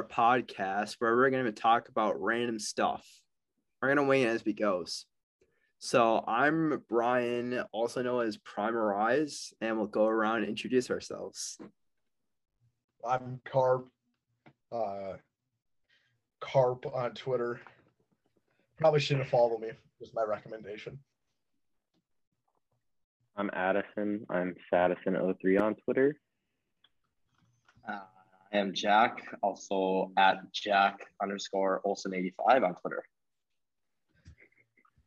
our podcast where we're going to talk about random stuff. We're going to weigh in as we goes. So I'm Brian, also known as Primerize, and we'll go around and introduce ourselves. I'm Carp. Uh, Carp on Twitter. Probably shouldn't follow me. Just my recommendation. I'm Addison. I'm Sadison03 on Twitter. Uh, I am Jack, also at Jack underscore Olson85 on Twitter.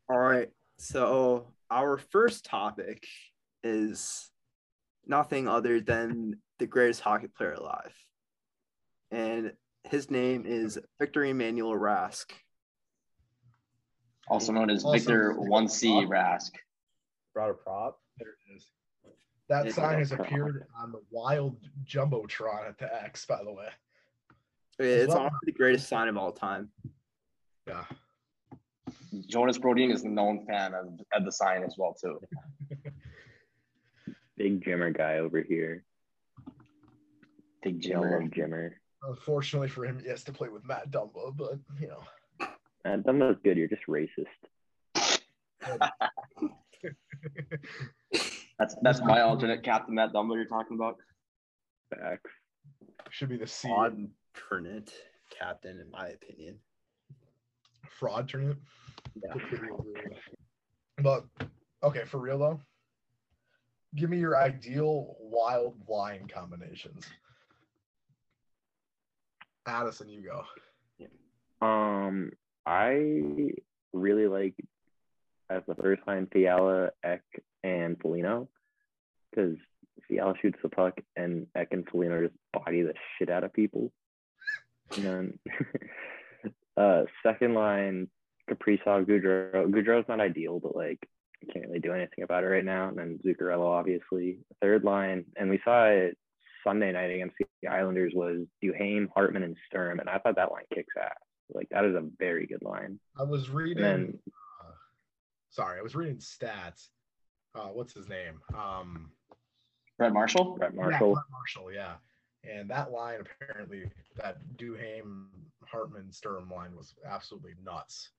All right. So our first topic is nothing other than the greatest hockey player alive. And his name is Victor Emmanuel Rask. Also known as Also- Victor 1C Rask. Brought a prop. There it is. That Yeah. sign has appeared on the wild jumbotron at the X, by the way. It's Well- honestly the greatest sign of all time. Yeah. Jonas Brodin is a known fan of, of the sign as well too. Big Jimmer guy over here. Big Jimmer. Jimmer. Unfortunately for him, he has to play with Matt Dumba, but you know. And Dumbo's good. You're just racist. That's that's my alternate captain, Matt Dumbo you're talking about. Facts. Should be the C alternate captain, in my opinion. fraud tournament. Yeah. But okay, for real though, give me your ideal wild line combinations. Addison, you go. Um, I really like as the first line Fiala, Ek, and Foligno because Fiala shoots the puck and Ek and Foligno just body the shit out of people. And then uh, second line Kaprizov, Gaudreau. Gaudreau's not ideal, but like you can't really do anything about it right now. And then Zuccarello, obviously. Third line, and we saw it Sunday night against the Islanders was Duhaime, Hartman, and Sturm, and I thought that line kicks ass. Like that is a very good line. I was reading. Then uh, sorry, I was reading stats. Uh, what's his name? Um, Brett Marshall? Brett yeah, Marshall. Brett Marshall, yeah. And that line apparently, that Duhaime, Hartman, Sturm line was absolutely nuts.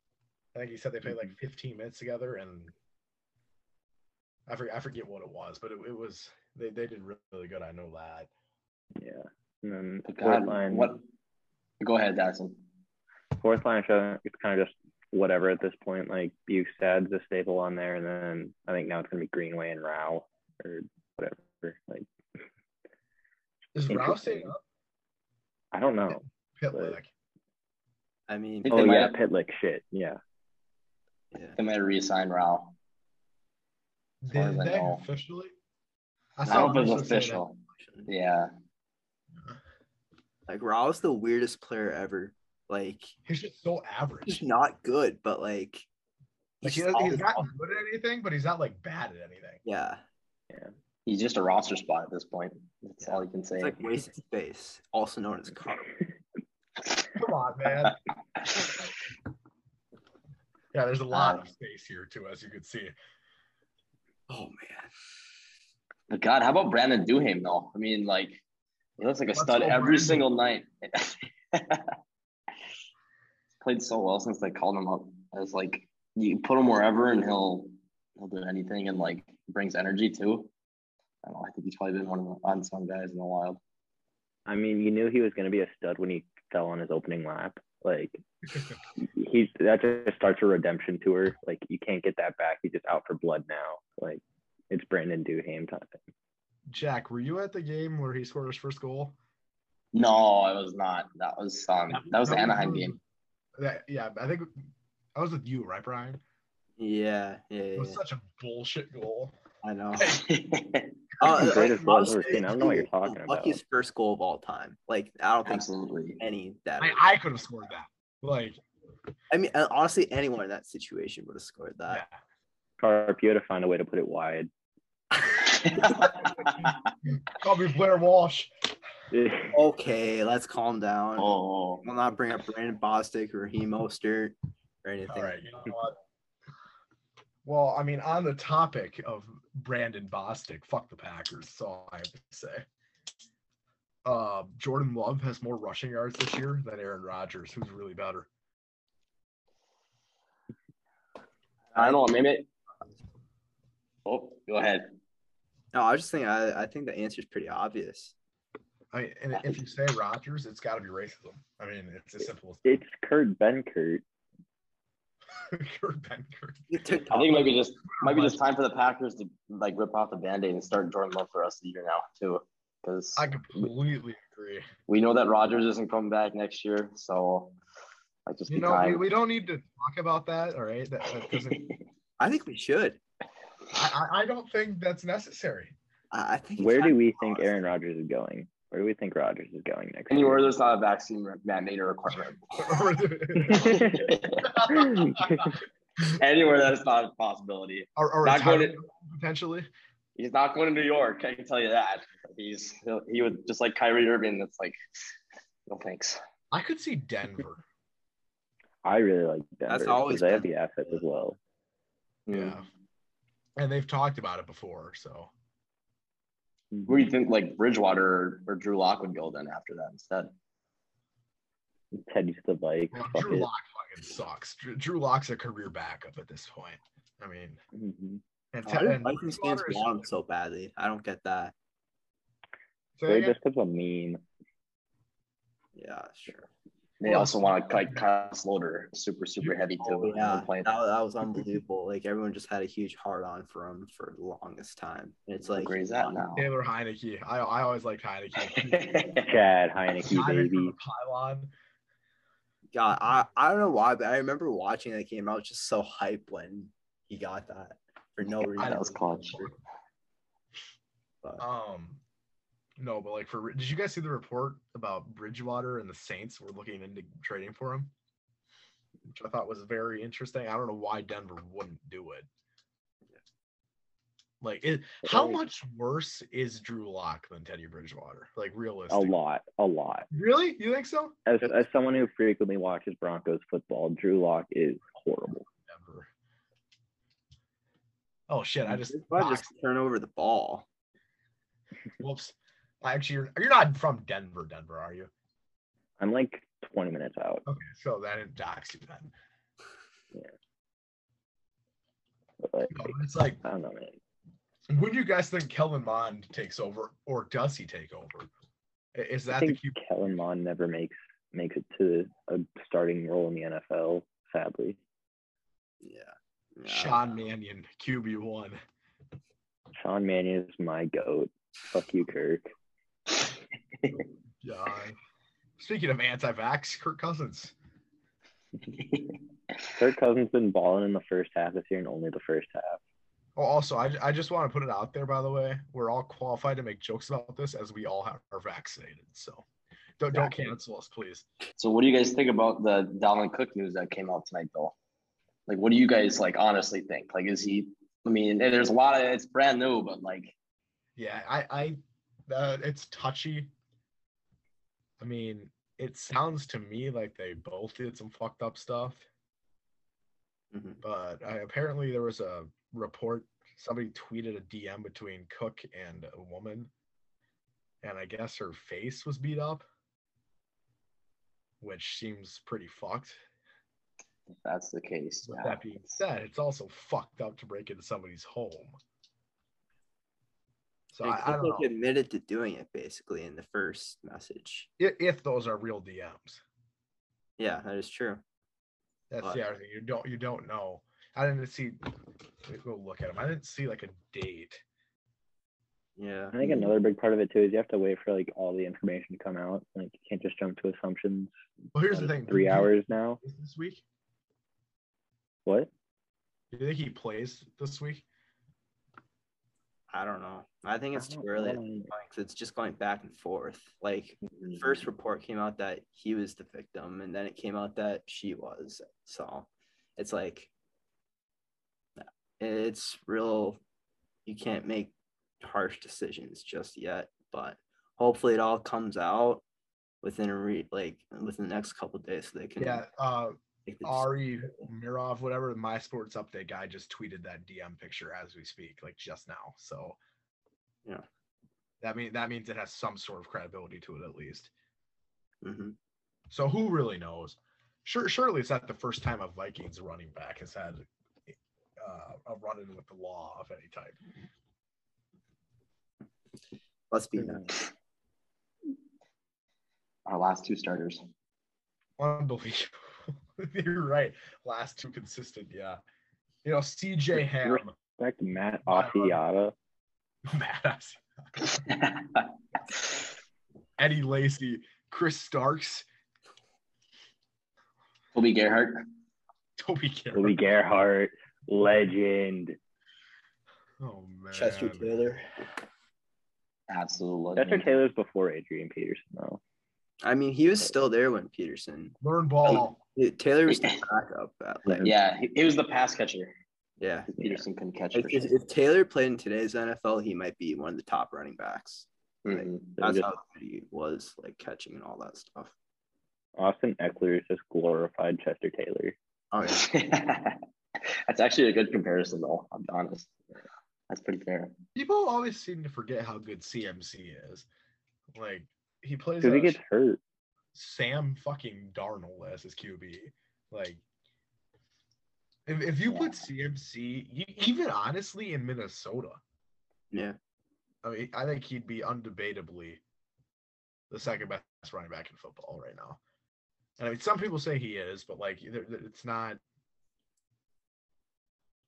I think he said they played like 15 minutes together, and I forget, I forget what it was, but it, it was they, they did really, really good. I know that. Yeah. And then But fourth God, line. what? Go ahead, Dyson. Fourth line, so it's kind of just whatever at this point. Like Bjugstad's a staple on there, and then I think now it's gonna be Greenway and Rau or whatever. Like Is Rau staying up? I don't know. Pitlick. I mean, think Oh might yeah, have- Pitlick shit. Yeah. yeah. They might have re-signed Rau. far Did as I they officially? I don't know if it Marshall was say that. official. Yeah. Like Rau's the weirdest player ever. Like He's just so average. he's not good, but like Like he just he's not awesome. good at anything, but he's not like bad at anything. Yeah, Yeah. He's just a roster spot at this point. That's all you can say. it's like wasted space, also known as carp. Come on, man. yeah, there's a lot of uh, space here too, as you can see. Oh man, But God, how about Brandon Duhaime though? I mean, like he looks like a Let's stud every Brandon. single night. Played so well since they called him up. It's like you put him wherever and he'll he'll do anything and like brings energy too. I don't know. I think he's probably been one of the unsung guys in the wild. I mean, you knew he was gonna be a stud when he fell on his opening lap. Like he's that just starts a redemption tour. Like you can't get that back. He's just out for blood now. Like it's Brandon Duhaime time. Jack, were you at the game where he scored his first goal? No, I was not. That was um that was the Anaheim game. That, yeah, I think I was with you, right, Brian? yeah, yeah, It yeah. was such a bullshit goal. I know. Fucking Uh, greatest goal I've ever seen. I don't know what you're talking the about. Luckiest first goal of all time. Like I don't think Absolutely. any that. I, I could have scored that. Like, I mean, uh, honestly, anyone in that situation would have scored yeah. that. Carp, you had to find a way to put it wide. Call me Blair Walsh. Okay, let's calm down. oh, We'll not bring up Brandon Bostick or Raheem Mostert or anything. All right, you know what? Well, I mean, on the topic of Brandon Bostick, fuck the Packers. That's all I have to say. Uh, Jordan Love has more rushing yards this year than Aaron Rodgers, who's really better. I don't know. Maybe. Oh, go ahead. No, I was just thinking. I, I think the answer is pretty obvious. I mean, and if you say Rodgers, it's got to be racism. I mean, it's as simple as It's Kurt Benkert. Kurt Benkert. I think it might be just might be just time for the Packers to like rip off the band-aid and start Jordan Love for us rest of the year now too, because I completely agree. we know that Rodgers isn't coming back next year, so like just You know, we, we don't need to talk about that. All right, that, that doesn't. I think we should. I, I I don't think that's necessary. I I think. Where do we think. Aaron Rodgers is going? Where do we think Rodgers is going next? Anywhere year? there's not a vaccine mandate or requirement. Anywhere that is not a possibility. or, or Not going retirement, potentially. He's not going to New York. I can tell you that. He's he'll, would just like Kyrie Irving. That's like, no thanks. I could see Denver. I really like Denver That's always because they have the assets as well. Yeah. Hmm. And they've talked about it before, so Where do you think like Bridgewater or, or Drew Lock would go then after that instead? Teddy's the like. well, fuck Drew it. Lock fucking sucks. Drew, Drew Lock's a career backup at this point. I mean, Mhm. and, Why Te- do and Vikings fans want him so badly? I don't get that. Say They're just because of a meme. Yeah, sure. They Well, also want to like Kyle Sloter, super super heavy too. Oh, yeah, Playing- that, that was unbelievable. Like everyone just had a huge heart on for him for the longest time. And it's like Where is that now? Taylor Heinicke. I I always liked Heinicke. Chad Heinicke, Heinicke baby. the pylon. God, I, I don't know why, but I remember watching that game. I was just so hyped when he got that for no reason. that was clutch. But Um, no, but like for did you guys see the report about Bridgewater and the Saints were looking into trading for him? Which I thought was very interesting. I don't know why Denver wouldn't do it. Like, it, how much worse is Drew Lock than Teddy Bridgewater? Like, realistically, A lot, a lot. Really? You think so? As as someone who frequently watches Broncos football, Drew Lock is horrible. Denver. Oh shit! I just, I just turn over the ball. whoops. Actually, you're, you're not from Denver, Denver, are you? I'm like 20 minutes out. Okay, so that didn't dox you then. But No, it's like I don't know, man. When do you guys think Kellen Mond takes over, or does he take over? I- Is I that the think Q? Kellen Mond never makes makes it to a starting role in the NFL. Sadly, Yeah. Yeah, I Sean don't. Mannion, QB one. Sean Mannion is my goat. Fuck you, Kirk. Yeah. Speaking of anti-vax, Kirk Cousins. Kirk Cousins been balling in the first half this year and only the first half. Oh, also, I, I just want to put it out there. By the way, we're all qualified to make jokes about this as we all have, are vaccinated. So don't don't cancel us, please. So what do you guys think about the Dalvin Cook news that came out tonight though? Like what do you guys like honestly think? Like is he I mean, there's a lot of it's brand new, but like Yeah, I I uh, it's touchy. I mean, it sounds to me like they both did some fucked up stuff. Mhm. but I, apparently there was a report somebody tweeted a dm between cook and a woman and i guess her face was beat up which seems pretty fucked if that's the case. with Yeah. that being said it's also fucked up to break into somebody's home so I, I don't Cook know admitted to doing it basically in the first message. if, if those are real dms Yeah, that is true. that's But- the other thing you don't you don't know i didn't see let me go look at them i didn't see like a date Yeah. I think another big part of it too is you have to wait for like all the information to come out. Like you can't just jump to assumptions. well here's the thing Three hours now. this week What? Do you think he plays this week? I don't know. I think it's too early I at don't- this point 'cause it's just going back and forth. Like Mm-hmm. the first report came out that he was the victim, and then it came out that she was. So it's like it's real. You can't make harsh decisions just yet, but hopefully it all comes out within a re like within the next couple of days, so they can Yeah, uh, Ari Mirov, whatever My Sports Update guy just tweeted that DM picture as we speak, like just now. So Yeah. that mean that means it has some sort of credibility to it at least. Mhm. So who really knows? Sure, surely it's not the first time a Vikings running back has had uh, a run-in with the law of any type. Let's be Yeah. nice. Our last two starters. Unbelievable. You're right. Last two consistent, yeah. You know, CJ Ham, Matt to Matt Wow. Asiata. Eddie Lacy, Chris Starks, Toby Gerhart. Toby Carroll. Toby Gerhart, legend. Oh man. Chester Taylor. Absolute Chester legend. Taylor's before Adrian Peterson, though. I mean, he was still there when Peterson. Learn ball. Oh, Taylor was the backup. At, like, Yeah, he, he was the pass catcher. yeah. Peterson couldn't catch Like, if, sure. if Taylor played in today's NFL, he might be one of the top running backs. Mhm. That's just- how he was, like catching and all that stuff. Austin Ekeler is just glorified Chester Taylor. Oh yeah, That's actually a good comparison, though. I'll be honest. That's pretty fair. People always seem to forget how good CMC is. Like he plays Because he gets hurt. Sam fucking Darnold as his QB. Like if, if you put CMC, e- even honestly in Minnesota, yeah. I mean, I think he'd be undebatably the second best running back in football right now. And I mean, some people say he is, but like, it's not.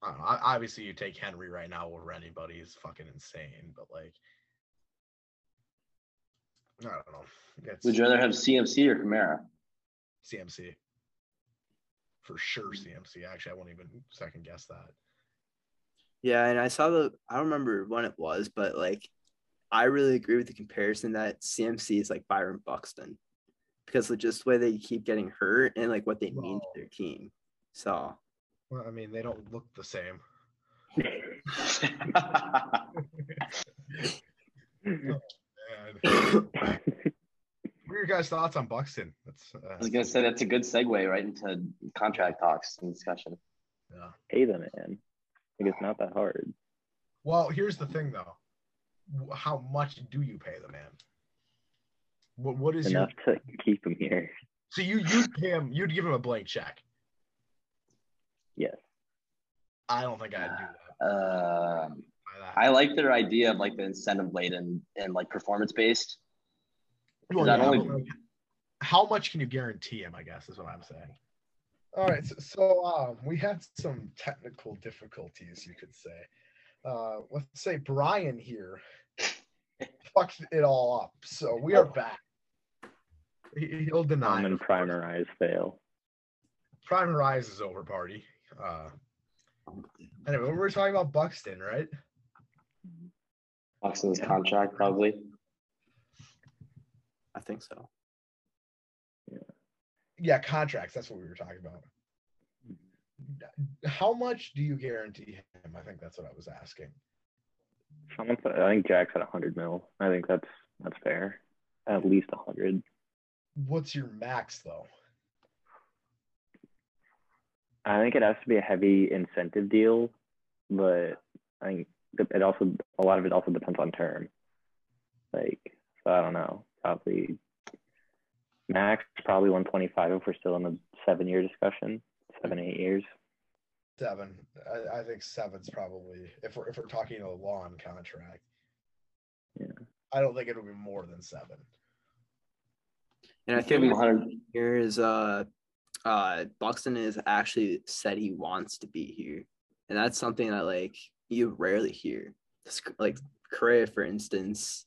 I don't know. Obviously, you take Henry right now over anybody is fucking insane, but like, I don't know. It's Would you rather have CMC or Kamara? CMC for sure. CMC. Actually, I won't even second guess that. Yeah, and I saw the I don't remember when it was, but like I really agree with the comparison that CMC is like Byron Buxton because of just the way they keep getting hurt and like what they mean to Well- their team. So Well, I mean, they don't look the same. And what are your guys' thoughts on Buxton? That's uh, I was gonna say that's a good segue right into contract talks and discussion. yeah. Pay the man. Like it's not that hard. Well, here's the thing, though. How much do you pay the man? What What is Enough your to keep him here. so you you'd pay him? You'd give him a blank check. Yes. I don't think I'd do that. Um, that. I like their idea of like the incentive laden and like performance based. Well, yeah, only- like, how much can you guarantee him? I guess is what I'm saying. All right, so, so um, we had some technical difficulties, you could say. Uh, let's say Brian here fucked it all up, so we are back. He, he'll deny. Common of course. primerize fail. Primerize is over, party. Uh, anyway, we were talking about Buxton, right? Buxton's contract probably. I think so. Yeah, contracts. That's what we were talking about. How much do you guarantee him? I think that's what I was asking. Someone said, I think Jack's at 100 mil. I think that's that's fair. At least 100. What's your max though? I think it has to be a heavy incentive deal, but I think it also a lot of it also depends on term. Like, so I don't know. Probably max probably 125 if we're still in the seven year discussion, seven eight years. Seven. I, I think seven's probably if we're if we're talking a lawn contract. Yeah. I don't think it'll be more than seven. And I think 100. here is uh uh Buxton has actually said he wants to be here. And that's something that like you rarely hear. Like Correa, for instance,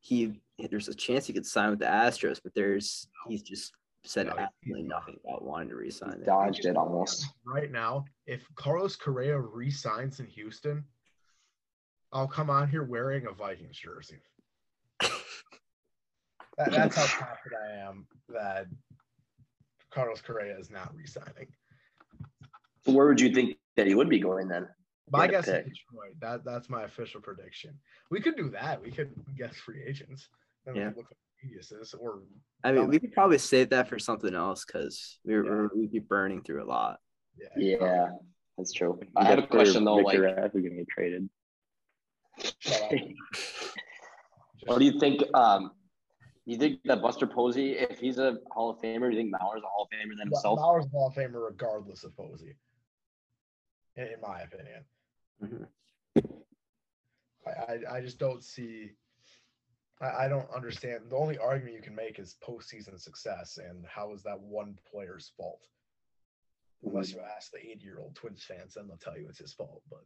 he there's a chance he could sign with the Astros, but there's he's just said No, absolutely he's nothing about wanting to resign. there. Dodged it almost. Right now, if Carlos Correa resigns in Houston, I'll come on here wearing a Vikings jersey. That, that's how confident I am that Carlos Correa is not re-signing. So where would you think that he would be going then? My Get a guess is pick. Detroit. That that's my official prediction. We could do that. We could guess free agents. Then we Yeah. look at geniuses or I mean, we could probably save that for something else because we're, Yeah. we're we'd be burning through a lot. yeah. Yeah, that's true. I have a question though. Like, Victor Rask is gonna get traded. What do you think? Um, you think that Buster Posey, if he's a Hall of Famer, do you think Mauer's a Hall of Famer than himself? Mauer's a Hall of Famer regardless of Posey. In, in my opinion. Mhm. I, I, I just don't see I, I don't understand. The only argument you can make is postseason success and how is that one player's fault? Unless you ask the 80 year old Twins fans, then they'll tell you it's his fault. But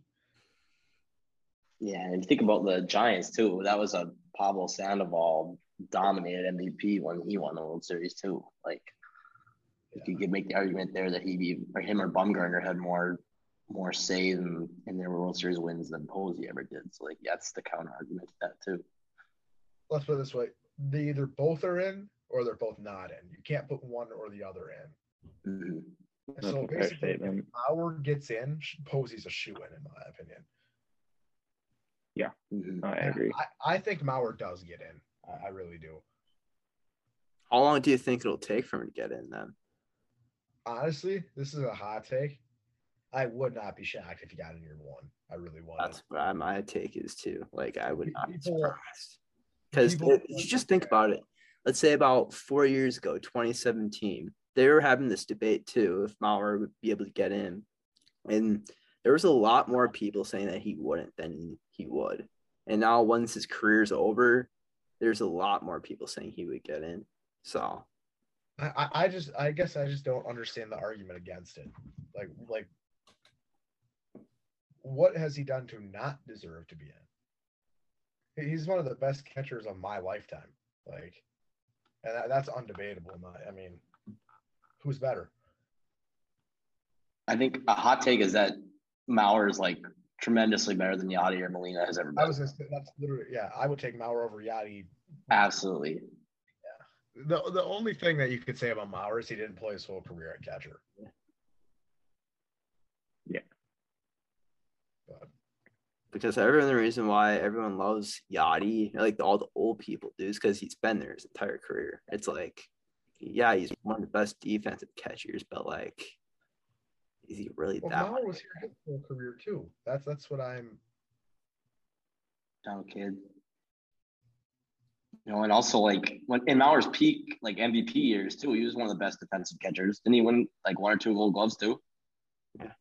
Yeah, and think about the Giants too, that was a Pablo Sandoval dominated MVP when he won the World Series too. Like, if you could make the argument there that he be or him or Bumgarner had more more say in, in their World Series wins than Posey ever did. So like, that's the counter argument to that too. let's put it this way they either both are in or they're both not in. You can't put one or the other in. Mhm. So basically, if statement. Mauer gets in, Posey's a shoe in, in my opinion. Mhm. I agree. I, I think Mauer does get in. I, I really do. How long do you think it'll take for him to get in then? Honestly, this is a hot take. I would not be shocked if he got in year one. I really would. That's what my take is too. Like I would not be surprised because you just think about it. Let's say about four years ago, 2017, they were having this debate too if Mauer would be able to get in, and there was a lot more people saying that he wouldn't than he would. And now once his career's over, there's a lot more people saying he would get in. So I- I just I guess I just don't understand the argument against it. Like like what has he done to not deserve to be in? He's one of the best catchers of my lifetime. Like and that, that's undebatable. my- I mean, who's better? I think a hot take is that Mauer is like tremendously better than Yadi or Molina has ever been. I was say that's literally yeah, I would take Mauer over Yadi. Absolutely. Yeah. The the only thing that you could say about Mauer is he didn't play his whole career at catcher. Yeah. But because everyone the reason why everyone loves Yadi, like all the old people do, is because he's been there his entire career. It's like, yeah, he's one of the best defensive catchers, but like, is he really well, that? Mauer was here his whole career too. That's that's what I'm Down kid. You know, and also like when in Mauer's peak, like MVP years too, he was one of the best defensive catchers. Didn't he win like one or two gold gloves too? Yeah.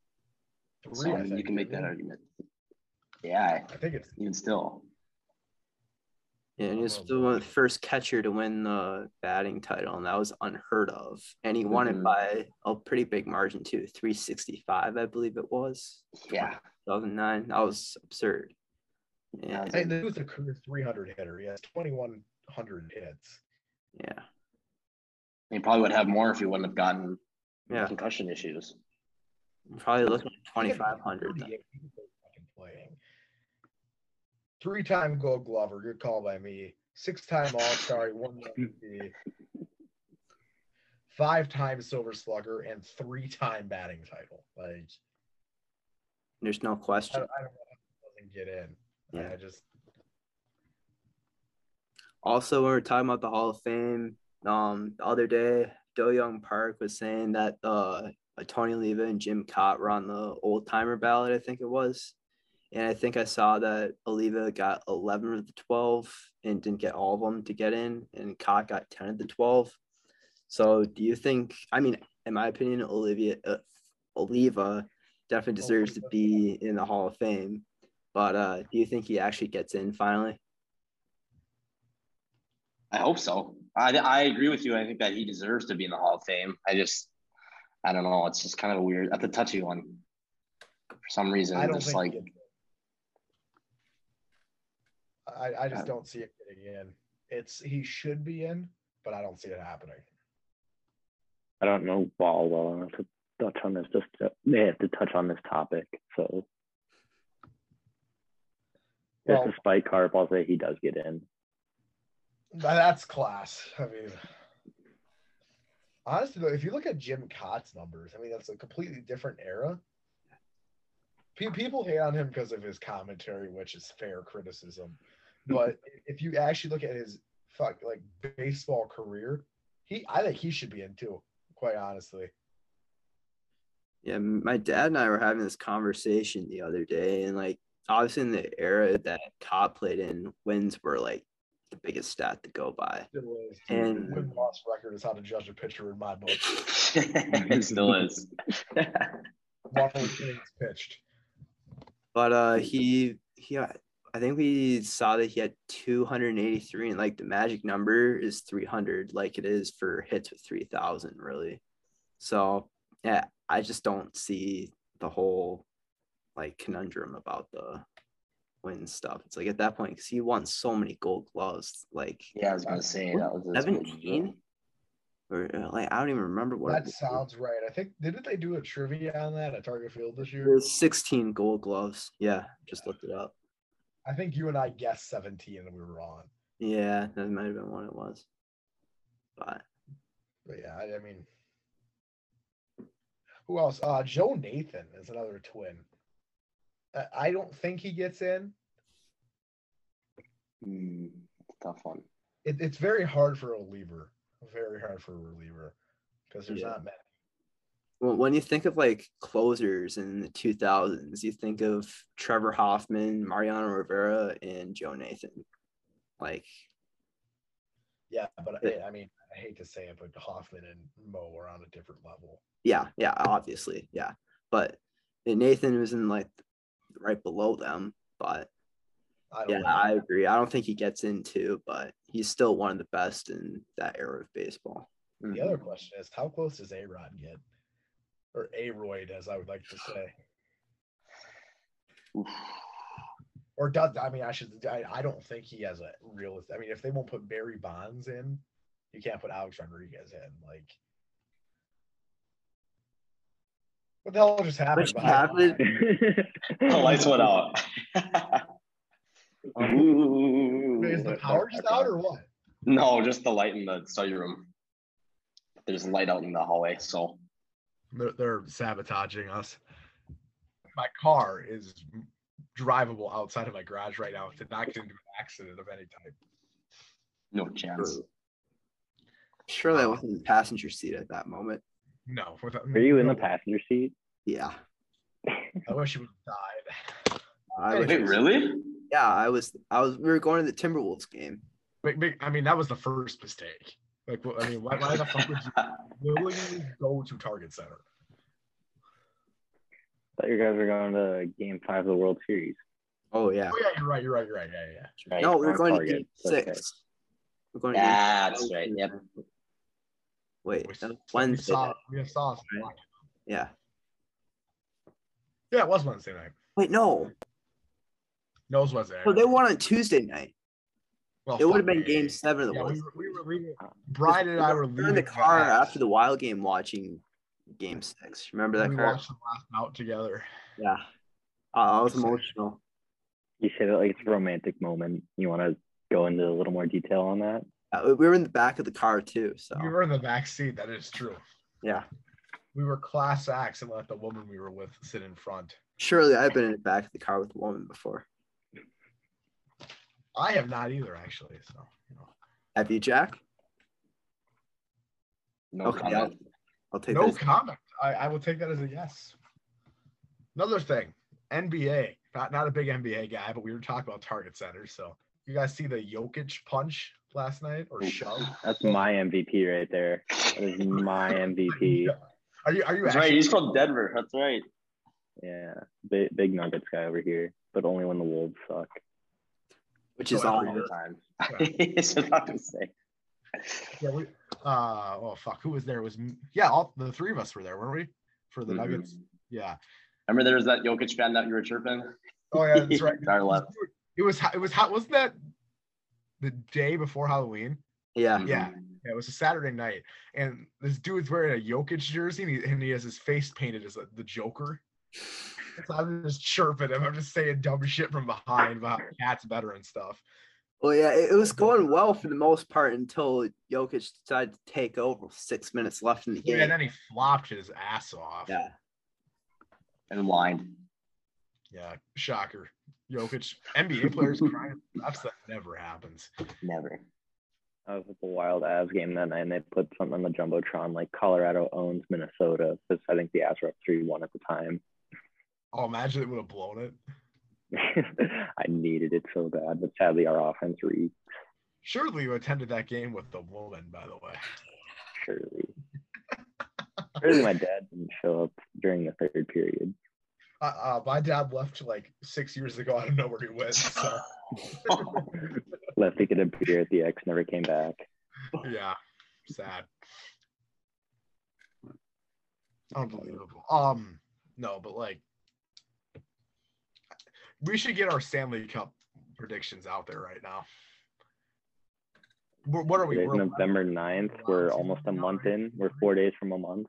So I I mean, you can make that argument. Yeah, I think it's even still. Yeah, and he was the first catcher to win the batting title, and that was unheard of. And he won Mhm. it by a pretty big margin too, 365, I believe it was. Yeah. 2009. That was absurd. Yeah, Yeah. Hey, this was a career 300 hitter. He has 2,100 hits. yeah, He probably would have more if he wouldn't have gotten yeah. concussion issues. I'm probably looking at 2,500. then. 38 years of fucking playing. Three-time Gold Glover. Good call by me. Six-time All-Star. he Won the MVP. Five-time Silver Slugger and three-time batting title. Like There's no question. I don't know doesn't get in. Yeah. I just Also, when we're talking about the Hall of Fame, um, the other day, Do-Hyoung Park was saying that uh, Tony Oliva and Jim Kaat were on the old timer ballot, I think it was. And I think I saw that Oliva got 11 of the 12 and didn't get all of them to get in, and Kaat got 10 of the 12. So, do you think, I mean, in my opinion, Olivia, uh, Oliva definitely deserves to be in the Hall of Fame. But uh, do you think he actually gets in finally? I hope so. I, I agree with you. I think that he deserves to be in the Hall of Fame. I just, I don't know. It's just kind of a weird. That's a touchy one. For some reason, I don't just think like he gets in. I, I just don't see it getting in. It's he should be in, but I don't see it happening. I don't know ball well enough to touch on this. Just to, they have to touch on this topic. So Well- Just despite Carp, I'll say he does get in. That's class. I mean, honestly, though, if you look at Jim Kaat's numbers, I mean, that's a completely different era. People hate on him because of his commentary, which is fair criticism. But if you actually look at his fuck like baseball career, he I think he should be in too. Quite honestly, Yeah, my dad and I were having this conversation the other day, and like obviously in the era that Cop played in, wins were like the biggest stat to go by. Still is. And- win loss record is how to judge a pitcher in my book. it still is. One pitched. But uh, he he, I think we saw that he had 283, and like the magic number is 300, like it is for hits with 3,000, really. So yeah, I just don't see the whole like conundrum about the win stuff. It's like at that point, because he won so many Gold Gloves, like yeah, I was gonna say that was his 17 or uh, like I don't even remember what it That was. sounds right. I think didn't they do a trivia on that at Target Field this It year? was 16 Gold Gloves. Yeah, just looked it up. I think you and I guessed 17 and we were wrong. Yeah, that might have been what it was. But But yeah, I, I mean, who else? Uh, Joe Nathan is another twin. Uh, I don't think he gets in. Hmm, tough one. It, it's very hard for a reliever. Very hard for a reliever because there's Yeah. not many. When you think of like closers in the 2000s, you think of Trevor Hoffman, Mariano Rivera, and Joe Nathan. Like, Yeah, but I, I mean, I hate to say it, but Hoffman and Mo are on a different level. yeah, yeah, obviously, yeah. But Nathan was in like right below them. But I don't yeah, know. I agree. I don't think he gets into, but he's still one of the best in that era of baseball. The other mm-hmm. question is, how close does A Rod get? Or A Royd, as I would like to say. Oof. Or does I mean I should I, I don't think he has a real I mean if they won't put Barry Bonds in, you can't put Alex Rodriguez in. Like what the hell just happened? Which happened? The lights went out. Ooh. Um, is the power just out or what? No, just the light in the study room. There's light out in the hallway, so They're, they're sabotaging us. My car is drivable outside of my garage right now. Did not get into an accident of any type. no chance. Surely I uh, wasn't in the passenger seat at that moment. No. Without, Are you in the passenger seat? Yeah. I wish you would have died. I Hey, was, really? yeah, I was I was we were going to the Timberwolves game. Big, big, I mean, that was the first mistake. Like, wh- I mean, why, why the fuck would you willingly go to Target Center? thought you guys were going to game five of the World Series. Oh yeah. Oh yeah, you're right. You're right. You're right. Yeah, yeah. yeah. Right. No, we we're on going to game That's okay. six. We're going to game That's right. Yep. Wait, We, that was we Wednesday. saw, night. we saw. Right. Yeah. Yeah, it was Wednesday night. Wait, no. No, it was Wednesday. night. So they won on Tuesday night. Well, It would have been game seven of the Yeah, World we Series. were, we were. Brian and I were leaving in the car house. after the Wild game watching game six. Remember that we car? watched the last bout together. Yeah. Uh, I was emotional. You say that like it's a romantic moment. You want to go into a little more detail on that? Uh, we were in the back of the car too. So We were in the back seat. That is true. yeah. We were class acts and let the woman we were with sit in front. Surely I've been in the back of the car with a woman before. I have not either, actually. So, you know. Have you, Jack? No Okay, comment. I'll take no that. as- comment. I, I will take that as a yes. Another thing, NBA. Not not a big NBA guy, but we were talking about target centers. So you guys see the Jokic punch last night or shove? That's my MVP right there. That is my MVP. Are you are you That's right. He's from Denver. That's right. Yeah, big, big Nuggets guy over here, but only when the Wolves suck. Which is So all. All the time. Yeah. He's about to say. yeah, we, uh oh fuck who was there It was yeah all the three of us were there weren't we for the Mhm. Nuggets yeah Remember there was that Jokic fan that you were chirping? oh yeah that's right Our left. it was it was hot wasn't that the day before Halloween Yeah. Yeah. Yeah, it was a Saturday night, and this dude's wearing a Jokic jersey, and he, and he has his face painted as a, the Joker. I'm just chirping him. I'm just saying dumb shit from behind about cats better and stuff. Well, yeah, it, it was going well for the most part until Jokic decided to take over. Six minutes left in the Yeah, game. and then he flopped his ass off. Yeah. And whined. Yeah, shocker. Jokic, NBA players crying. That's that never happens. Never. I was at the Wild Avs game that night, and they put something on the jumbotron like Colorado owns Minnesota because I think the Avs were up three one at the time. Oh, imagine it would have blown it. I needed it so bad, but sadly our offense reeked. Surely you attended that game with the woman, by the way. Surely, surely my dad didn't show up during the third period. Uh, uh, my dad left like six years ago. I don't know where he went. So Left to get a beer at the X, never came back. yeah, sad. Unbelievable. Um, no, but like, we should get our Stanley Cup predictions out there right now. What what are we? We're November 9th. We're almost a month in. We're four days from a month.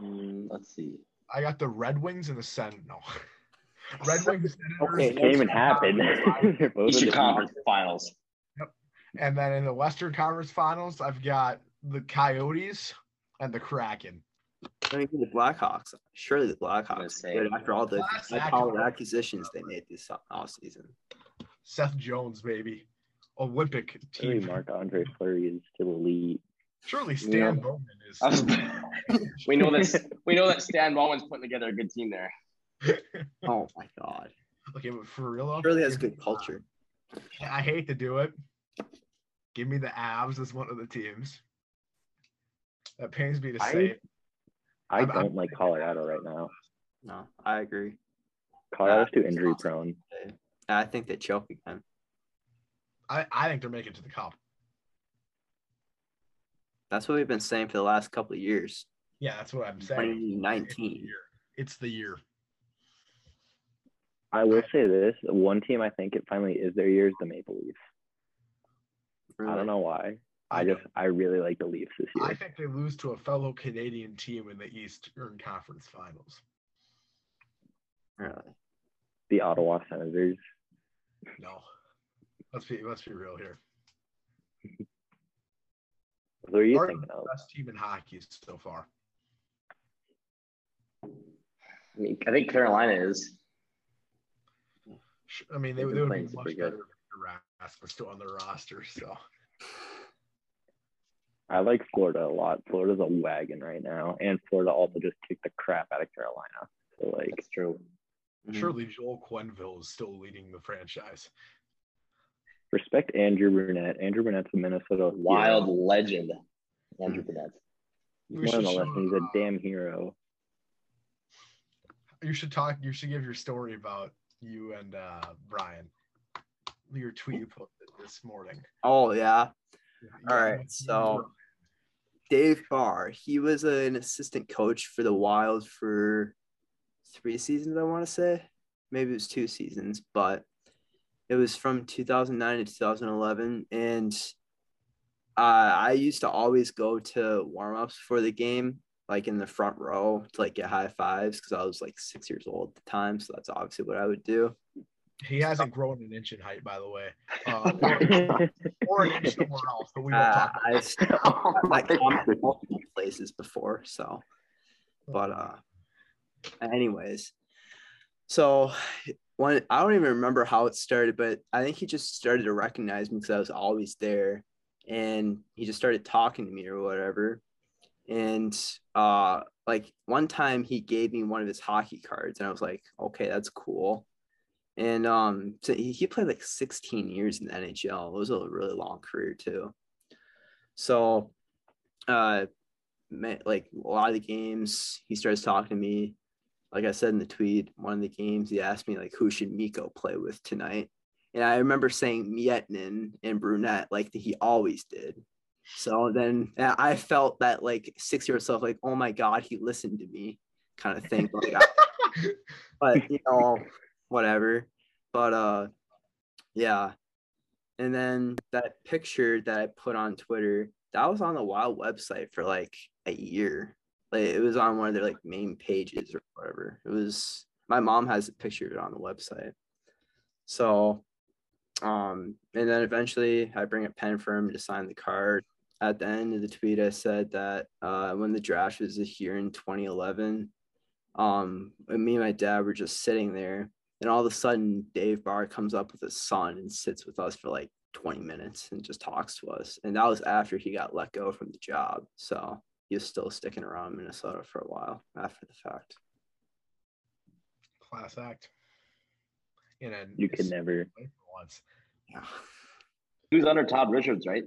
Mm, let's see. I got the Red Wings and the Sen. No, Red Wings. Okay, It can't even happen. They're both in Eastern Conference Finals. Yep. And then in the Western Conference Finals, I've got the Coyotes and the Kraken. I mean, the Blackhawks. Surely the Blackhawks. say. did after all the Blacks high-powered acquisitions they made this off season. Seth Jones, baby, Olympic Surely team. Marc Andre Fleury is still elite. Surely Stan Yeah. Bowman is. I was- we know this. We know that Stan Bowman's putting together a good team there. Oh my god. okay, but for real, though, Surely has good culture. I hate to do it. Give me the Avs as one of the teams. That pains me to I- say. I I'm- I'm- don't like Colorado right now. No, I agree. Colorado's too injury prone. I think they choke again. I, I think they're making to the cup. That's what we've been saying for the last couple of years. Yeah, that's what I'm saying. It's 2019. It's the year. I will say this: one team I think it finally is their year is the Maple Leafs. I don't know why. I just I really like the Leafs this year. I think they lose to a fellow Canadian team in the Eastern Conference Finals. Really. the Ottawa Senators. No, let's be let's be real here. What are you Are thinking of? best team in hockey so far. I, mean, I think Carolina is. I mean, they, they would be much better good. Rask was still on their roster. So I like Florida a lot. Florida's a wagon right now, and Florida also just kicked the crap out of Carolina. So like, That's true. Surely Joel Quenneville is still leading the franchise. respect Andrew Brunette. Andrew Brunette's a Minnesota Wild hero. legend, Andrew Brunette. He's We more than should a show. He's a uh, damn hero. You should talk. You should give your story about you and uh, Brian. Your tweet you posted this morning. Oh yeah. All right, so- Dave Barr, he was an assistant coach for the Wild for three seasons, I want to say. Maybe it was two seasons, but it was from 2009 to 2011. And uh, I used to always go to warm ups for the game, like in the front row to like get high fives because I was like six years old at the time. So that's obviously what I would do. He hasn't grown an inch in height, by the way, uh, or, or an inch somewhere else. But we won't Uh, talk. I, oh my like multiple places before so. But uh anyways. So when i don't even remember how it started but i think he just started to recognize me because i was always there. And he just started talking to me or whatever. And uh like one time he gave me one of his hockey cards and i was like okay that's cool and um so he, played like 16 years in the nhl it was a really long career too. So uh like a lot of the games he starts talking to me. Like i said in the tweet one of the games he asked me like who should Mikko play with tonight? And i remember saying Miettinen and brunette like he always did. So then uh, i felt that like six year old self like oh my god he listened to me kind of thing like I, but you know whatever but uh yeah and then that picture that i put on twitter that was on the wild website for like a year Like it was on one of their like main pages or whatever. It was my mom has a picture of it on the website. So um and then eventually I bring a pen for him to sign the card. At the end of the tweet, I said that uh, when the draft was here in 2011, um, me and my dad were just sitting there, and all of a sudden, Dave Barr comes up with his son and sits with us for like 20 minutes and just talks to us. And that was after he got let go from the job. So he was still sticking around Minnesota for a while after the fact. Class act. And then You could never. once. Yeah. He was under Todd Richards, right?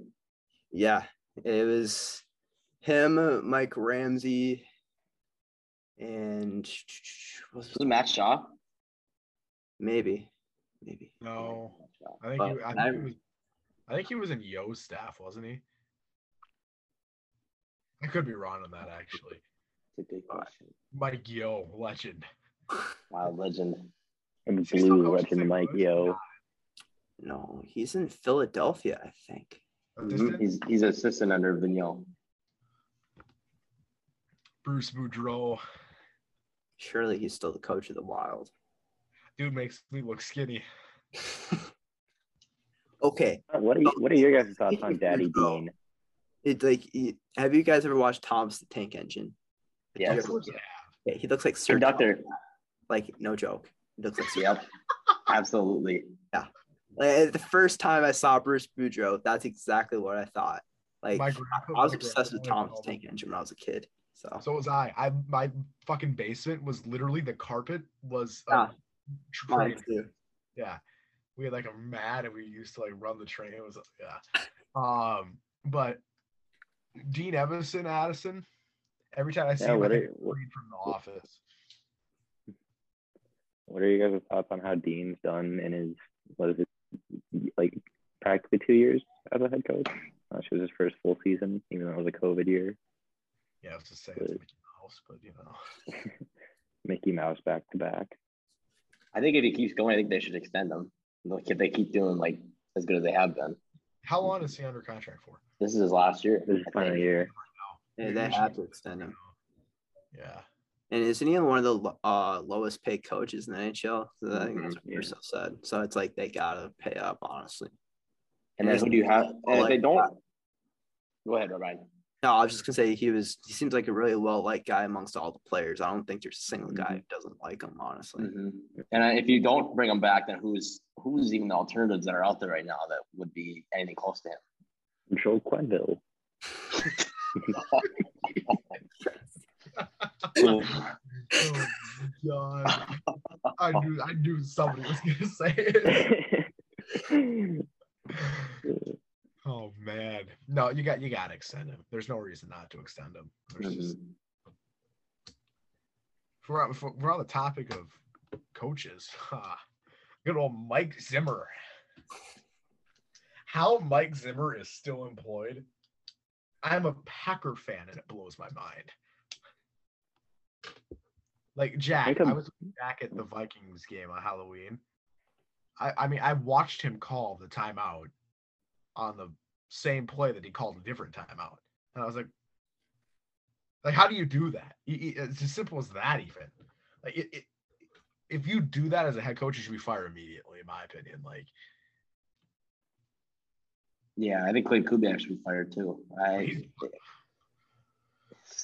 Yeah. It was him, Mike Ramsey, and was Was it Matt Shaw? Maybe, maybe. No, I think he, I I- think he was. I think he was in Yeo's staff, wasn't he? I could be wrong on that actually. It's a good question. Mike Yeo, legend. Wild legend. And Is he still blue coaching legend Mike Yeo. No, he's in Philadelphia, I think. Nah. Mhm. He's he's assistant under Vigneault. Bruce Boudreau. Surely he's still the coach of the Wild. Dude makes me look skinny. okay, What are you, What are your guys' thoughts on Daddy Dean? it like have you guys ever watched Thomas the Tank Engine? Yes. Of course I have. Yeah, he looks like Sir Conductor. Like no joke, he looks like Sir. Yep. Absolutely. Yeah. Like, eh, the first time I saw Bruce Boudreau, that's exactly what I thought. Like grandpa- I was obsessed with grandpa Thomas called the Tank Engine when I was a kid. So So was I. I my fucking basement was literally the carpet was a Yeah, mine train. Yeah. We had like a mat and we used to like run the train. It was yeah. Um, but Dean Evason, Adison, every time I see Yeah, him, I what think are- of what- from the office. What are your guys' thoughts on how Dean's done in his what is it like practically two years as a head coach? Uh, she was his first full season, even though it was a COVID year. Yeah, I was just saying it's Mickey Mouse, but you know. Mickey Mouse back to back. I think if he keeps going, I think they should extend him. Look, if they keep doing like as good as they have been. How long is he under contract for? This is his last year. This is final year. Yeah, they have to extend him. Yeah. And isn't he one of the uh, lowest paid coaches in the NHL? So I think that's what yeah. Russo said. So it's like they gotta pay up, honestly. And then who do you have? And if Like- they don't, go ahead, Ryan. No, I was just gonna say he was. He seems like a really well liked guy amongst all the players. I don't think there's a single guy who doesn't like him, honestly. Mhm. And if you don't bring him back, then who's who's even the alternatives that are out there right now that would be anything close to him? Joel Quenneville. So, Oh my god. I knew I knew somebody was gonna say it. Oh man. No, you got you gotta extend him. There's no reason not to extend him. There's just if we're, on- if we're on the topic of coaches, ah, good old Mike Zimmer. How Mike Zimmer is still employed, I'm a Packer fan and it blows my mind. Like Jack, I was back at the Vikings game on Halloween. I, I mean, I watched him call the timeout on the same play that he called a different timeout, and I was like, like, how do you do that? It's as simple as that, even. Like, it, it, if you do that as a head coach, you should be fired immediately, in my opinion. Like, Yeah, I think Klint Kubiak should be fired too. I he's,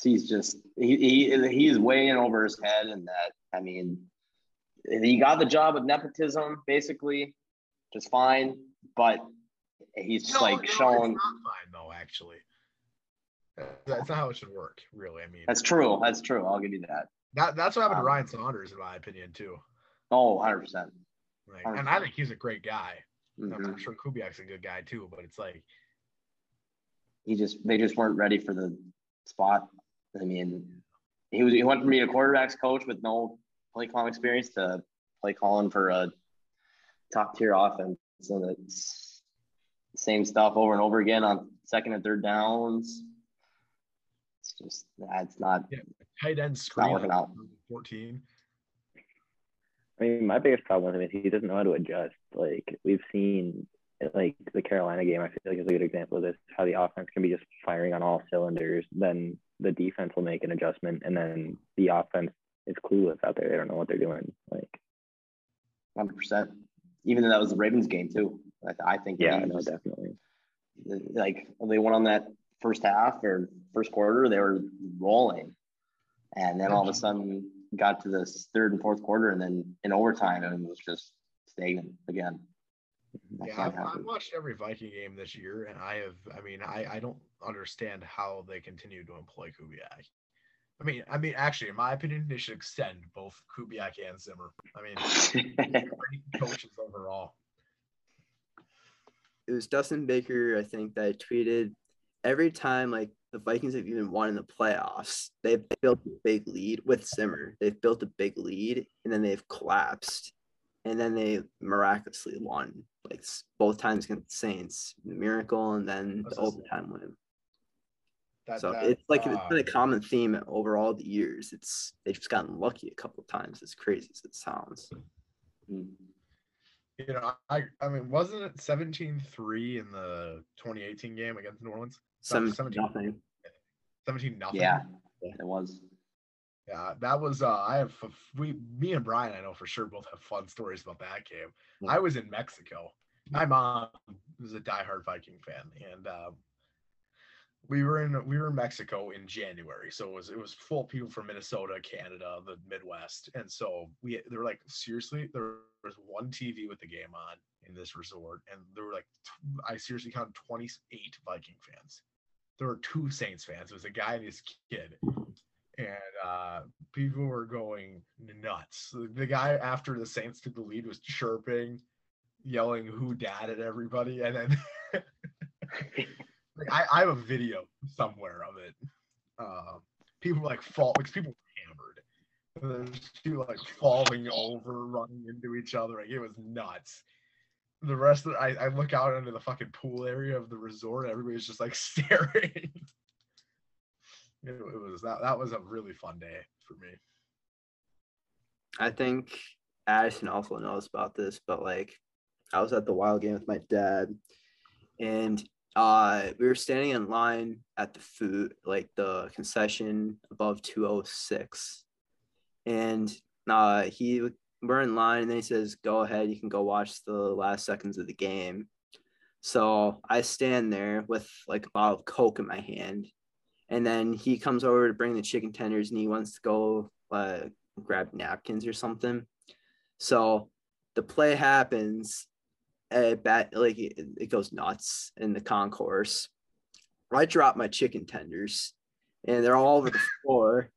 he's just he, he he's way in over his head, and that I mean, he got the job with nepotism, basically, just fine, but he's no, like no, it's shown. not fine though. Actually, that's not how it should work. Really, I mean, That's true. That's true. I'll give you that. that, that's what happened to um, Ryan Saunders, in my opinion, too. Oh, 100 percent. Like, and I think he's a great guy. I'm Mhm. sure Kubiak's a good guy too, but it's like, He just they just weren't ready for the spot. I mean, he was he went from being a quarterbacks coach with no play calling experience to play calling for a top tier offense. So that's same stuff over and over again on second and third downs. It's just that's not Yeah. tight end screen not working out. 14. I mean, my biggest problem with him is he doesn't know how to adjust. Like we've seen like the Carolina game, I feel like is a good example of this. How the offense can be just firing on all cylinders, then the defense will make an adjustment, and then the offense is clueless out there. They don't know what they're doing. Like, Hundred percent. Even though that was the Ravens game too. I, I think. yeah, no, definitely. like they went on that first half or first quarter, they were rolling, and then all of a sudden got to this third and fourth quarter, and then in overtime, and it was just stagnant again. Mm-hmm. That Yeah, I've, I've watched every Viking game this year, and I have. I mean, I, I don't understand how they continue to employ Kubiak. I mean, I mean, actually, in my opinion, they should extend both Kubiak and Zimmer. I mean, great coaches overall. It was Dustin Baker, I think, that tweeted every time like the Vikings have even won in the playoffs, they've built a big lead with Zimmer. They've built a big lead and then they've collapsed. And then they miraculously won, like both times against the Saints, the miracle, and then the overtime win. That, So that, it's like it's been a uh, common theme over all the years. It's they've just gotten lucky a couple of times, as crazy as it sounds. Mm. You know, I I mean, wasn't it 17-3 in the 2018 game against New Orleans? Some 17. nothing. 17 nothing. Yeah, it was. Yeah, that was uh I have we me and Brian I know for sure both have fun stories about that game. I was in Mexico. My mom was a diehard Viking fan and uh we were in we were in Mexico in January. So it was it was full people from Minnesota, Canada, the Midwest. And so we they were like seriously there was one TV with the game on in this resort and there were like I seriously counted 28 Viking fans. There were two Saints fans. It was a guy and his kid and uh, people were going nuts. The, guy after the Saints took the lead was chirping, yelling "Who dat" at everybody, and then like, I, I have a video somewhere of it. Uh, people like fall because people were hammered. There's people like falling over, running into each other. Like it was nuts. The rest of the, I, I look out into the fucking pool area of the resort. Everybody's just like staring. It, it was that that was a really fun day for me. I think Adison also knows about this, but like I was at the wild game with my dad and uh we were standing in line at the food like the concession above 206 and uh he we're in line and then he says go ahead you can go watch the last seconds of the game so i stand there with like a bottle of coke in my hand and then he comes over to bring the chicken tenders and he wants to go uh, grab napkins or something. So the play happens, uh, bat like it, it goes nuts in the concourse. I drop my chicken tenders, and they're all over the floor.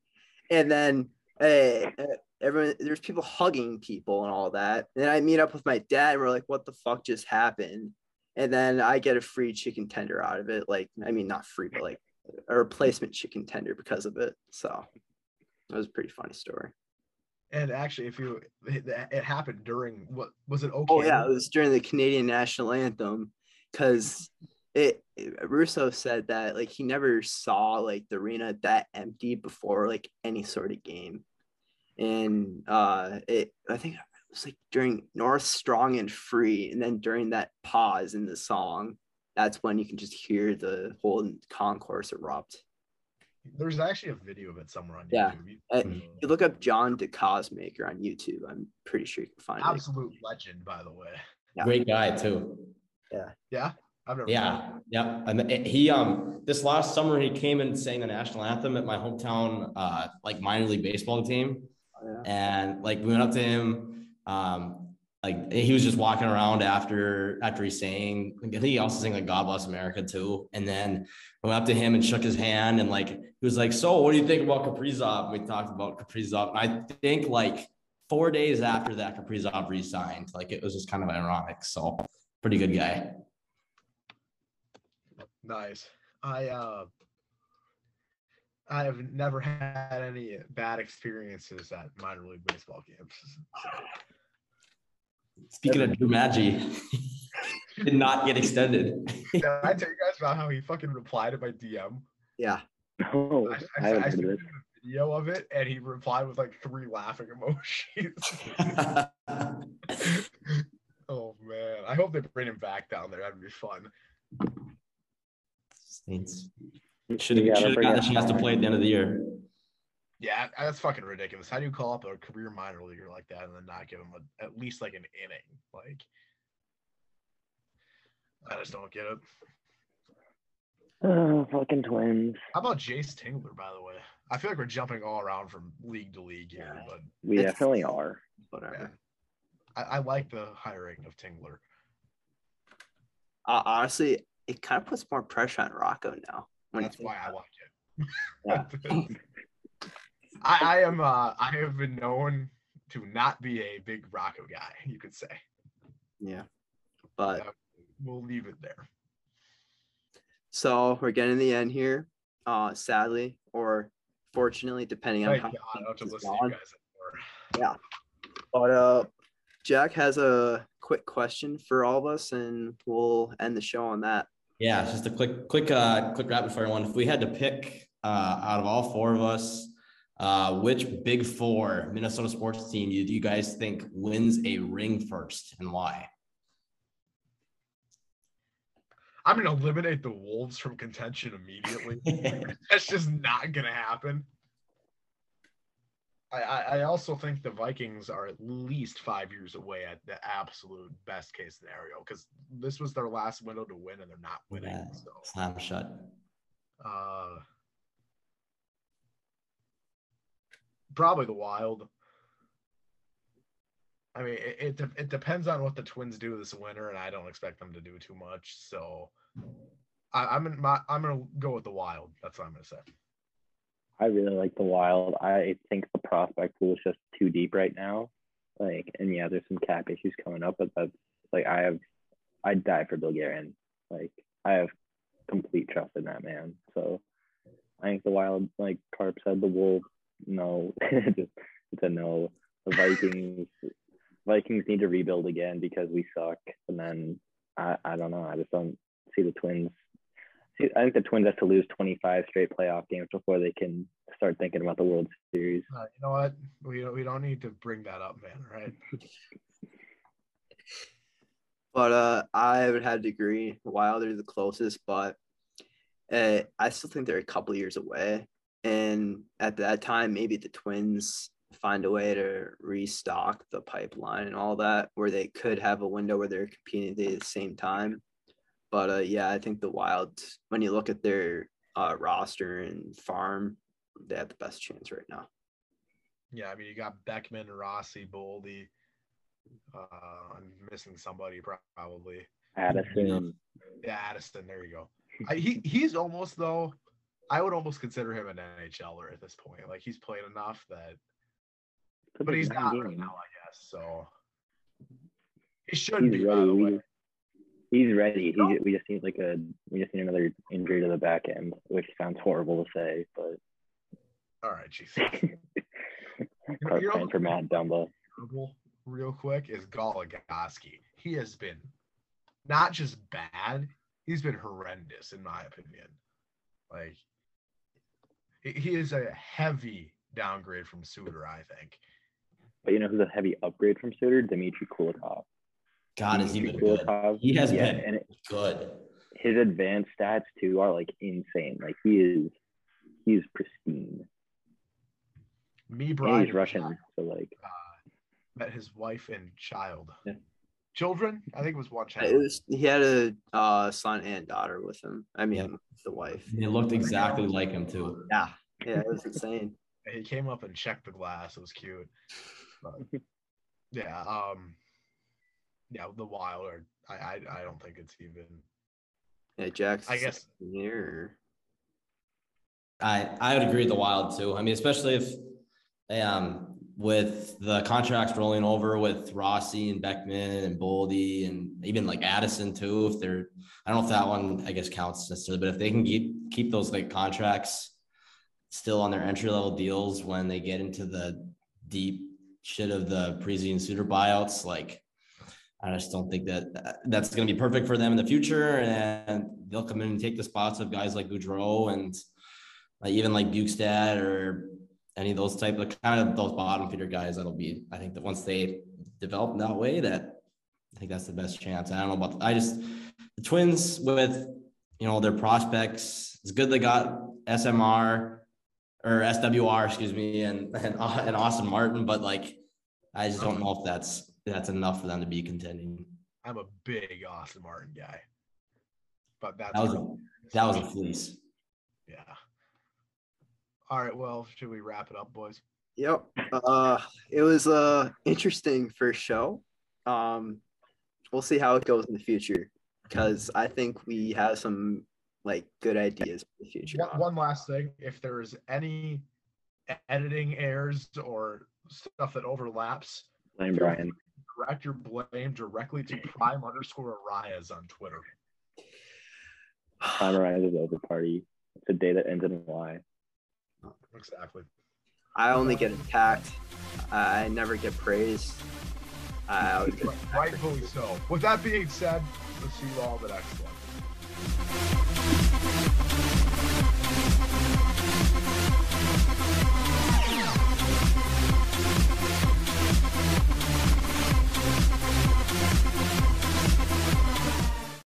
And then uh, uh, everyone, there's people hugging people and all that. And I meet up with my dad, and we're like, "What the fuck just happened?" And then I get a free chicken tender out of it. Like, I mean, not free, but like a replacement chicken tender because of it. So it was a pretty funny story. And actually, if you it, it happened during what was it? Okay. Oh yeah, it was during the Canadian national anthem because it, it- Russo said that like he never saw like the arena that empty before like any sort of game, and uh, it I think it was like during North Strong and Free, and then during that pause in the song, that's when you can just hear the whole concourse erupt. There's actually a video of it somewhere on Yeah. YouTube. You- Uh, You look up John DeCosmaker on YouTube. I'm pretty sure you can find it. Absolute legend, by the way. Yeah. Great guy too. Yeah, Yeah. I've never. Yeah, yeah. And he um this last summer he came and sang the national anthem at my hometown uh like minor league baseball team. Yeah. And like we went up to him, um, like he was just walking around after after he sang. I think he also sang like God Bless America too. And then I went up to him and shook his hand and like he was like, So what do you think about Kaprizov? We talked about Kaprizov. And I think like four days after that Kaprizov re-signed. Like it was just kind of ironic. So pretty good guy. Nice. I uh I have never had any bad experiences at minor league baseball games. Speaking of Drew Maggi, did not get extended. Did I tell you guys about how he fucking replied to my DM? Yeah. No, I, I I, haven't I heard sent him a video of it, and he replied with like three laughing emojis. oh man, I hope they bring him back down there. That'd be fun. Saints should You have gotta bring gotten a chance to play at the end of the year. Yeah, that's fucking ridiculous. How do you call up a career minor leaguer like that and then not give him a, at least like an inning? Like, I just don't get it. Oh, fucking twins. How about Jayce Tingler, by the way? I feel like we're jumping all around from league to league here, Yeah. but We definitely are. Whatever. I, I like the hiring of Tingler. Uh, honestly, it kind of puts more pressure on Rocco now. When That's why I about like it. Yeah. I, I am. Uh, I have been known to not be a big Rocco guy. You could say. Yeah. But Yeah, we'll leave it there. so we're getting to the end here. Uh, sadly or fortunately, depending on Thank how God, I don't have to listen to you gone. guys anymore. Yeah. But uh, Jack has a quick question for all of us, and we'll end the show on that. Yeah, just a quick, quick, uh, quick rapid fire one. If we had to pick uh, out of all four of us, uh, which big four Minnesota sports team do you guys think wins a ring first and why? I'm gonna eliminate the Wolves from contention immediately. That's just not gonna happen. I, I, I also think the Vikings are at least five years away at the absolute best case scenario because this was their last window to win and they're not winning. Yeah. So Slam shut. uh probably the wild. I mean, it, it it depends on what the Twins do this winter, and I don't expect them to do too much. So, I, I'm in my I'm gonna go with the Wild. That's what I'm gonna say. I really like the Wild. I think the prospect pool is just too deep right now. Like, and yeah, there's some cap issues coming up, but that's like I have, I'd die for Bill Guerin. Like, I have complete trust in that man. So, I think the Wild, like Carp said, the Wolves, no, it's a no. The Vikings, Vikings need to rebuild again because we suck. And then I, I don't know. I just don't see the Twins See, I think the Twins have to lose 25 straight playoff games before they can start thinking about the World Series. Uh, you know what? We don't, we don't need to bring that up, man. Right. But uh, I would have to agree. Wild are the closest, but uh, I still think they're a couple years away. And at that time, maybe the Twins find a way to restock the pipeline and all that, where they could have a window where they're competing at the same time. But uh, yeah, I think the Wild, when you look at their uh, roster and farm, they have the best chance right now. Yeah, I mean, you got Beckman, Rossi, Boldy. Uh, I'm missing somebody probably. Addison, Yeah, Addison. There you go. I, he he's almost though. I would almost consider him an NHLer at this point. Like he's played enough that, but he's not right now, I guess. So he should He's be. ready. By the way, He's ready. He, we just need like a we just need another injury to the back end, which sounds horrible to say, but all right, jeez. Carp you know- for Matt Dumba. Real quick is Goligoski. He has been not just bad, he's been horrendous in my opinion. Like he, he is a heavy downgrade from Suter, I think. But you know who's a heavy upgrade from Suter? Dmitry Kulikov. God, is he Dmitry been good? He has yeah, been and it, good. his advanced stats too are like insane. Like he is, he is pristine. Me, And he's Russian, so like uh, met his wife and child. Yeah. Children? I think it was one child. It was, he had a uh, son and daughter with him. I mean, Yeah. the wife. They looked exactly like him too. Yeah, yeah, it was insane. he came up and checked the glass. It was cute. But, yeah, um, yeah, the Wilder. I, I, I don't think it's even. Yeah, Jack's. I guess- Here. I I would agree with the Wild too. I mean, especially if um with the contracts rolling over with Rossi and Beckman and Boldy and even like Addison too. If they're, I don't know if that one I guess counts necessarily, but if they can keep keep those like contracts still on their entry level deals when they get into the deep shit of the Parise Suter buyouts, like I just don't think that that's going to be perfect for them in the future, and they'll come in and take the spots of guys like Gaudreau and like even like Bjugstad or any of those type of kind of those bottom feeder guys. That'll be, I think that once they develop in that way, that I think that's the best chance. I don't know about. I just the Twins with you know their prospects. It's good they got SMR or SWR, excuse me, and and, and Austin Martin, but like I just don't know if that's that's enough for them to be contending. I'm a big Austin Martin guy, but that's That was a, that was a fleece. yeah. All right, well, should we wrap it up, boys? Yep. Uh, it was a interesting first show. Um, we'll see how it goes in the future because I think we have some like good ideas for the future. One, one last thing: if there's any e- editing errors or stuff that overlaps, Blame Brian. direct your blame directly to prime underscore Arias on Twitter. Primarize is over party. It's a day that ends in a Y. Exactly. I only get attacked. I never get praised. I always get Rightfully so. With that being said, let's see you all the next one.